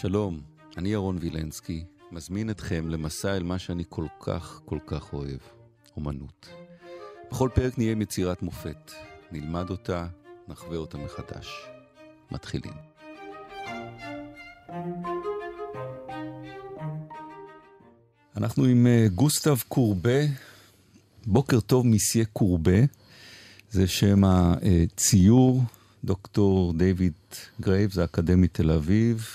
שלום, אני ירון וילנסקי, מזמין אתכם למסע אל מה שאני כל כך כל כך אוהב, אומנות. בכל פרק נהיה עם יצירת מופת, נלמד אותה, נחווה אותה מחדש. מתחילים. אנחנו עם אה, גוסטב קורבה, בוקר טוב מסיה קורבה, זה שם הציור, דוקטור דיוויד גרייבס, האקדמית תל אביב,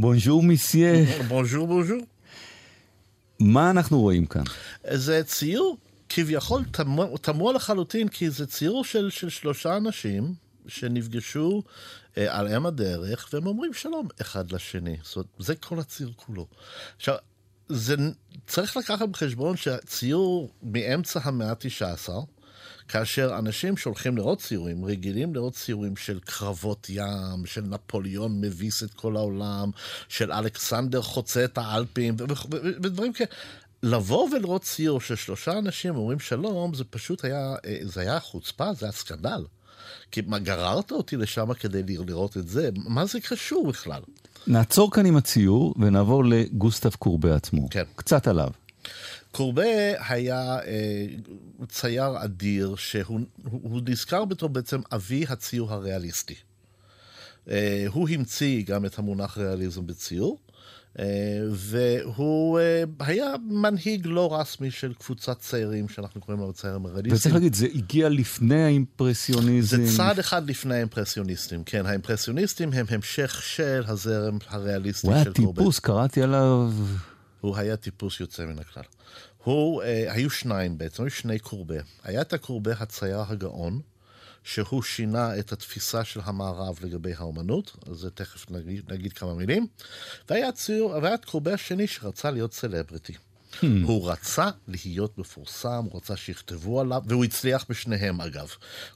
bonjour monsieur. bonjour, bonjour. מה אנחנו רואים כאן? זה ציור כביכול תמוה, תמוה לחלוטין, כי זה ציור של, של שלושה אנשים שנפגשו אה, על אם הדרך, והם אומרים שלום אחד לשני. זאת אומרת, זה כל הציור כולו. עכשיו, זה, צריך לקחת בחשבון שהציור מאמצע המאה ה-19, כאשר אנשים שהולכים לראות ציורים, רגילים לראות ציורים של קרבות ים, של נפוליאון מביס את כל העולם, של אלכסנדר חוצה את האלפים, ודברים כאלה. לבוא ולראות ציור של שלושה אנשים אומרים שלום, זה פשוט היה, אה, זה היה חוצפה, זה היה סקנדל. כי מה, גררת אותי לשם כדי לראות את זה? מה זה קשור בכלל? נעצור כאן עם הציור ונעבור לגוסטב קורבה עצמו. כן. קצת עליו. קורבה היה אה, צייר אדיר, שהוא נזכר בתור בעצם אבי הציור הריאליסטי. אה, הוא המציא גם את המונח ריאליזם בציור. אה, והוא אה, היה מנהיג לא רשמי של קבוצת ציירים שאנחנו קוראים להם ציירים ריאליסטים. וצריך להגיד, זה הגיע לפני האימפרסיוניזם. זה צעד אחד לפני האימפרסיוניסטים, כן. האימפרסיוניסטים הם המשך של הזרם הריאליסטי של קורבה. הוא היה טיפוס, קראתי עליו. הוא היה טיפוס יוצא מן הכלל. הוא, אה, היו שניים בעצם, היו שני קורבה. היה את הקורבה הצייר הגאון, שהוא שינה את התפיסה של המערב לגבי האומנות, אז זה תכף נגיד, נגיד כמה מילים. והיה והיה את קורבה השני שרצה להיות סלבריטי. Hmm. הוא רצה להיות מפורסם, הוא רצה שיכתבו עליו, והוא הצליח בשניהם אגב.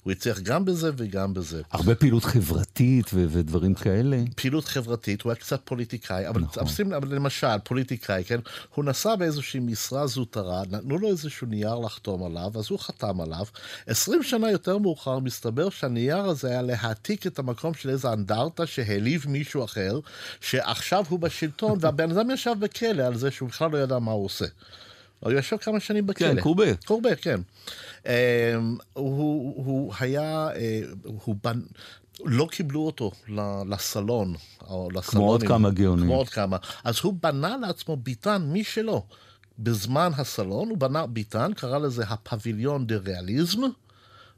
הוא הצליח גם בזה וגם בזה. הרבה פעילות חברתית ו- ודברים כאלה. פעילות חברתית, הוא היה קצת פוליטיקאי, אבל, נכון. אבל למשל, פוליטיקאי, כן? הוא נסע באיזושהי משרה זוטרה, נתנו לו איזשהו נייר לחתום עליו, אז הוא חתם עליו. עשרים שנה יותר מאוחר מסתבר שהנייר הזה היה להעתיק את המקום של איזה אנדרטה שהעליב מישהו אחר, שעכשיו הוא בשלטון, והבן אדם ישב בכלא על זה שהוא בכלל לא ידע מה הוא עושה. עושה. הוא ישב כמה שנים בכלא. כן, קורבה. קורבה, כן. אמ, הוא, הוא היה, אה, הוא בנ... לא קיבלו אותו לסלון, או לסלונים. כמו עוד כמה גאונים. כמו עוד כמה. אז הוא בנה לעצמו ביתן משלו. בזמן הסלון הוא בנה ביתן, קרא לזה הפביליון דה ריאליזם,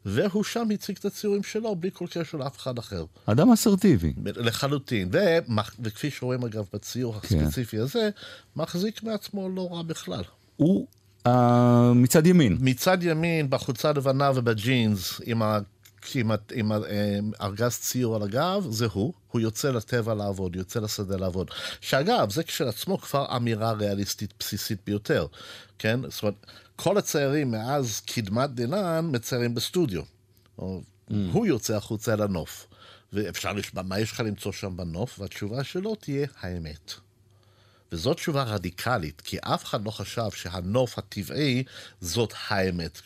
והוא שם הציג את הציורים שלו בלי כל קשר לאף אחד אחר. אדם אסרטיבי. לחלוטין. ו... וכפי שרואים אגב בציור כן. הספציפי הזה, מחזיק מעצמו לא רע בכלל. הוא uh, מצד ימין. מצד ימין, בחולצה לבנה ובג'ינס, עם ה... עם, עם אה, ארגז ציור על הגב, זה הוא. הוא יוצא לטבע לעבוד, יוצא לשדה לעבוד. שאגב, זה כשלעצמו כבר אמירה ריאליסטית בסיסית ביותר, כן? זאת אומרת, כל הציירים מאז קדמת דנן מציירים בסטודיו. Mm. הוא יוצא החוצה לנוף. ואפשר לשמוע, מה יש לך למצוא שם בנוף? והתשובה שלו תהיה האמת. וזאת תשובה רדיקלית, כי אף אחד לא חשב שהנוף הטבעי זאת האמת.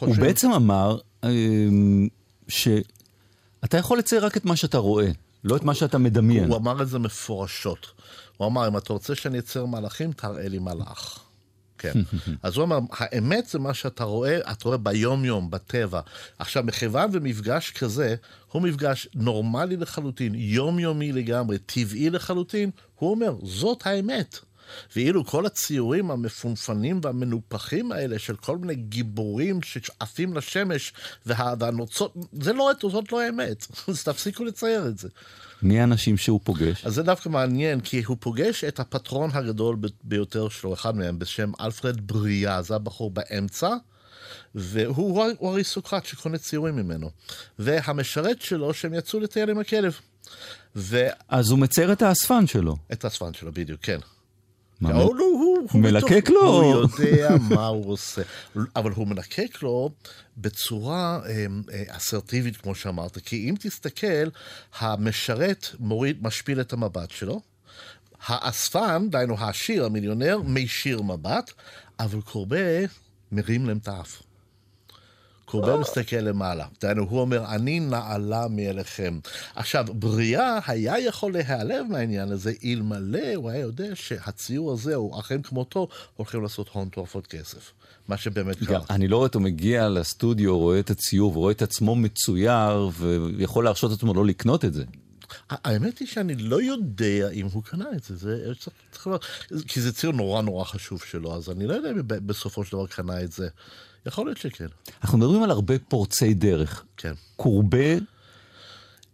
הוא בעצם אמר אמ, שאתה יכול לצייר רק את מה שאתה רואה, לא את מה שאתה מדמיין. הוא אמר את זה מפורשות. הוא אמר, אם אתה רוצה שאני אצייר מלאכים, תראה לי מלאך. כן. אז הוא אמר, האמת זה מה שאתה רואה, אתה רואה ביום-יום, בטבע. עכשיו, מכיוון ומפגש כזה, הוא מפגש נורמלי לחלוטין, יומיומי לגמרי, טבעי לחלוטין, הוא אומר, זאת האמת. ואילו כל הציורים המפונפנים והמנופחים האלה של כל מיני גיבורים שעפים לשמש וה, והנוצות, זה לא, זאת לא האמת, אז תפסיקו לצייר את זה. מי האנשים שהוא פוגש? אז זה דווקא מעניין, כי הוא פוגש את הפטרון הגדול ביותר שלו, אחד מהם, בשם אלפרד בריה, זה הבחור באמצע. והוא אריסטוקרט שקונה ציורים ממנו. והמשרת שלו, שהם יצאו לטייל עם הכלב. ו... אז הוא מצייר את האספן שלו. את האספן שלו, בדיוק, כן. מה, הוא, הוא, הוא מלקק לו? הוא יודע מה הוא עושה. אבל הוא מלקק לו בצורה אה, אה, אסרטיבית, כמו שאמרת. כי אם תסתכל, המשרת מוריד, משפיל את המבט שלו. האספן, דהיינו העשיר, המיליונר, מישיר מבט, אבל קורבה מרים להם את האף. קורבה מסתכל למעלה. דהיינו, הוא אומר, אני נעלה מאליכם. עכשיו, בריאה היה יכול להיעלב מהעניין הזה, אלמלא הוא היה יודע שהציור הזה, או אחרים כמותו, הולכים לעשות הון תועפות כסף. מה שבאמת קרה. אני לא רואה אותו מגיע לסטודיו, רואה את הציור ורואה את עצמו מצויר, ויכול להרשות עצמו לא לקנות את זה. האמת היא שאני לא יודע אם הוא קנה את זה, זה צריך, צריך כי זה ציר נורא נורא חשוב שלו, אז אני לא יודע אם בסופו של דבר קנה את זה. יכול להיות שכן. אנחנו מדברים על הרבה פורצי דרך. כן. קורבה?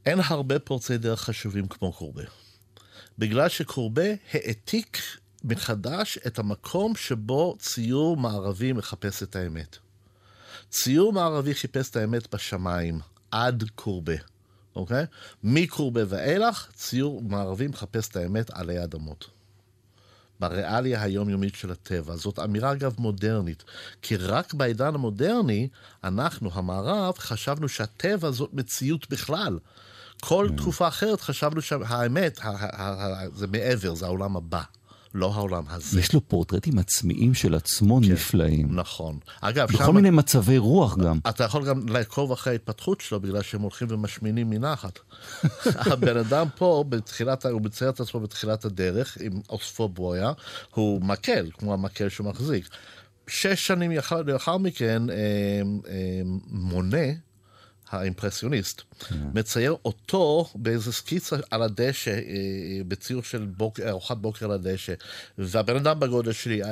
אין הרבה פורצי דרך חשובים כמו קורבה. בגלל שקורבה העתיק מחדש את המקום שבו ציור מערבי מחפש את האמת. ציור מערבי חיפש את האמת בשמיים, עד קורבה. אוקיי? מקורבה ואילך, ציור מערבי מחפש את האמת עלי אדמות. בריאליה היומיומית של הטבע. זאת אמירה, אגב, מודרנית. כי רק בעידן המודרני, אנחנו, המערב, חשבנו שהטבע זאת מציאות בכלל. כל mm. תקופה אחרת חשבנו שהאמת, זה מעבר, זה העולם הבא. לא העולם הזה. יש לו פורטרטים עצמיים של עצמו כן, נפלאים. נכון. אגב, בכל שם... מיני מצבי רוח גם. אתה יכול גם לעקוב אחרי ההתפתחות שלו, בגלל שהם הולכים ומשמינים מנחת. הבן אדם פה, בתחילת, הוא מצייר את עצמו בתחילת הדרך, עם אוספו בויה, הוא מקל, כמו המקל שהוא מחזיק. שש שנים לאחר מכן, אה, אה, מונה, האימפרסיוניסט, yeah. כן. מצייר אותו באיזה סקיצה על הדשא, אה, אה, בציור של בוק, ארוחת בוקר על הדשא. והבן אדם בגודל שלי, אה,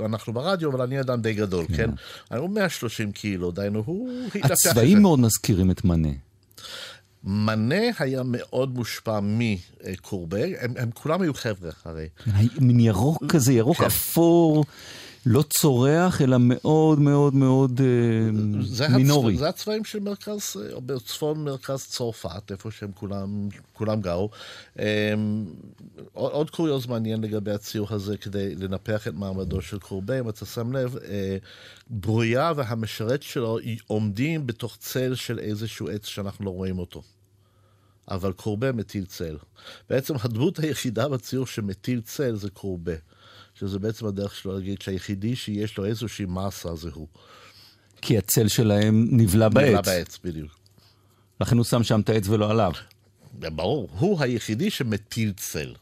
אנחנו ברדיו, אבל אני אדם די גדול, yeah. כן? כן? הוא 130 קילו, דיינו, הוא הצבעים מאוד מזכירים את מנה. מנה היה מאוד מושפע מקורבה, הם, הם כולם היו חבר'ה הרי. מין ירוק כזה, ירוק כן. אפור. לא צורח, אלא מאוד מאוד מאוד אה, זה מינורי. הצ... זה הצבעים של מרכז, או בצפון מרכז צרפת, איפה שהם כולם, כולם גרו. אה, עוד קוריוז מעניין לגבי הציור הזה, כדי לנפח את מעמדו של קורבה, אם אתה שם לב, אה, ברויה והמשרת שלו עומדים בתוך צל של איזשהו עץ שאנחנו לא רואים אותו. אבל קורבה מטיל צל. בעצם הדמות היחידה בציור שמטיל צל זה קורבה. שזה בעצם הדרך שלו להגיד שהיחידי שיש לו איזושהי מסה זה הוא. כי הצל שלהם נבלע בעץ. נבלע בעץ, בדיוק. לכן הוא שם שם את העץ ולא עליו. ברור, הוא היחידי שמטיל צל.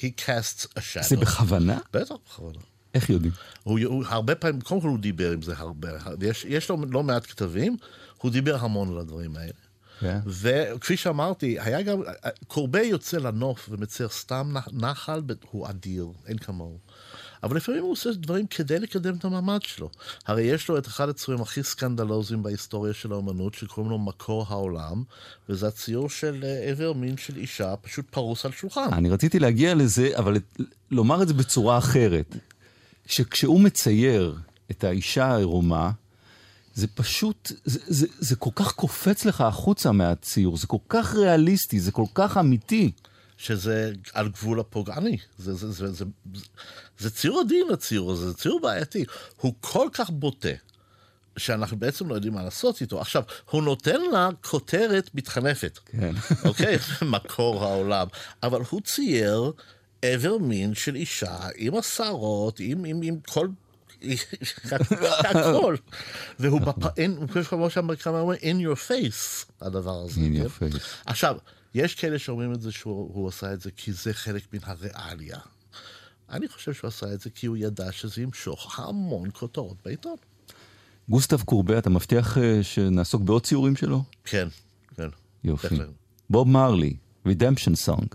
He casts a shadow. זה בכוונה? בטח, בכוונה. איך יודעים? הוא, הוא הרבה פעמים, קודם כל הוא דיבר עם זה הרבה. יש, יש לו לא מעט כתבים, הוא דיבר המון על הדברים האלה. Yeah. כן. וכפי שאמרתי, היה גם, קורבה יוצא לנוף ומצייר סתם נחל, הוא אדיר, אין כמוהו. אבל לפעמים הוא עושה דברים כדי לקדם את המעמד שלו. הרי יש לו את אחד הציורים הכי סקנדלוזיים בהיסטוריה של האומנות, שקוראים לו מקור העולם, וזה הציור של אה, איבר מין של אישה, פשוט פרוס על שולחן. אני רציתי להגיע לזה, אבל לומר את זה בצורה אחרת. שכשהוא מצייר את האישה העירומה, זה פשוט, זה, זה, זה כל כך קופץ לך החוצה מהציור, זה כל כך ריאליסטי, זה כל כך אמיתי. שזה על גבול הפוגעני. זה, זה, זה, זה, זה, זה ציור עדין הציור הזה, זה ציור בעייתי. הוא כל כך בוטה, שאנחנו בעצם לא יודעים מה לעשות איתו. עכשיו, הוא נותן לה כותרת מתחנפת. כן. אוקיי? מקור העולם. אבל הוא צייר איבר מין של אישה עם השערות, עם, עם, עם כל... הכל. והוא בפעין, כמו שהאמריקאים אומרים, in your face, הדבר הזה. in your כן? face. עכשיו, יש כאלה שאומרים את זה שהוא עשה את זה כי זה חלק מן הריאליה. אני חושב שהוא עשה את זה כי הוא ידע שזה ימשוך המון כותרות בעיתון. גוסטב קורבה, אתה מבטיח אה, שנעסוק בעוד ציורים שלו? כן, כן. יופי. בוב מרלי, Redemption Song.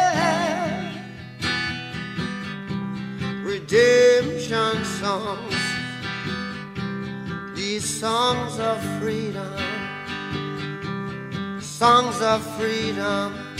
redemption songs, these songs of freedom, songs of freedom.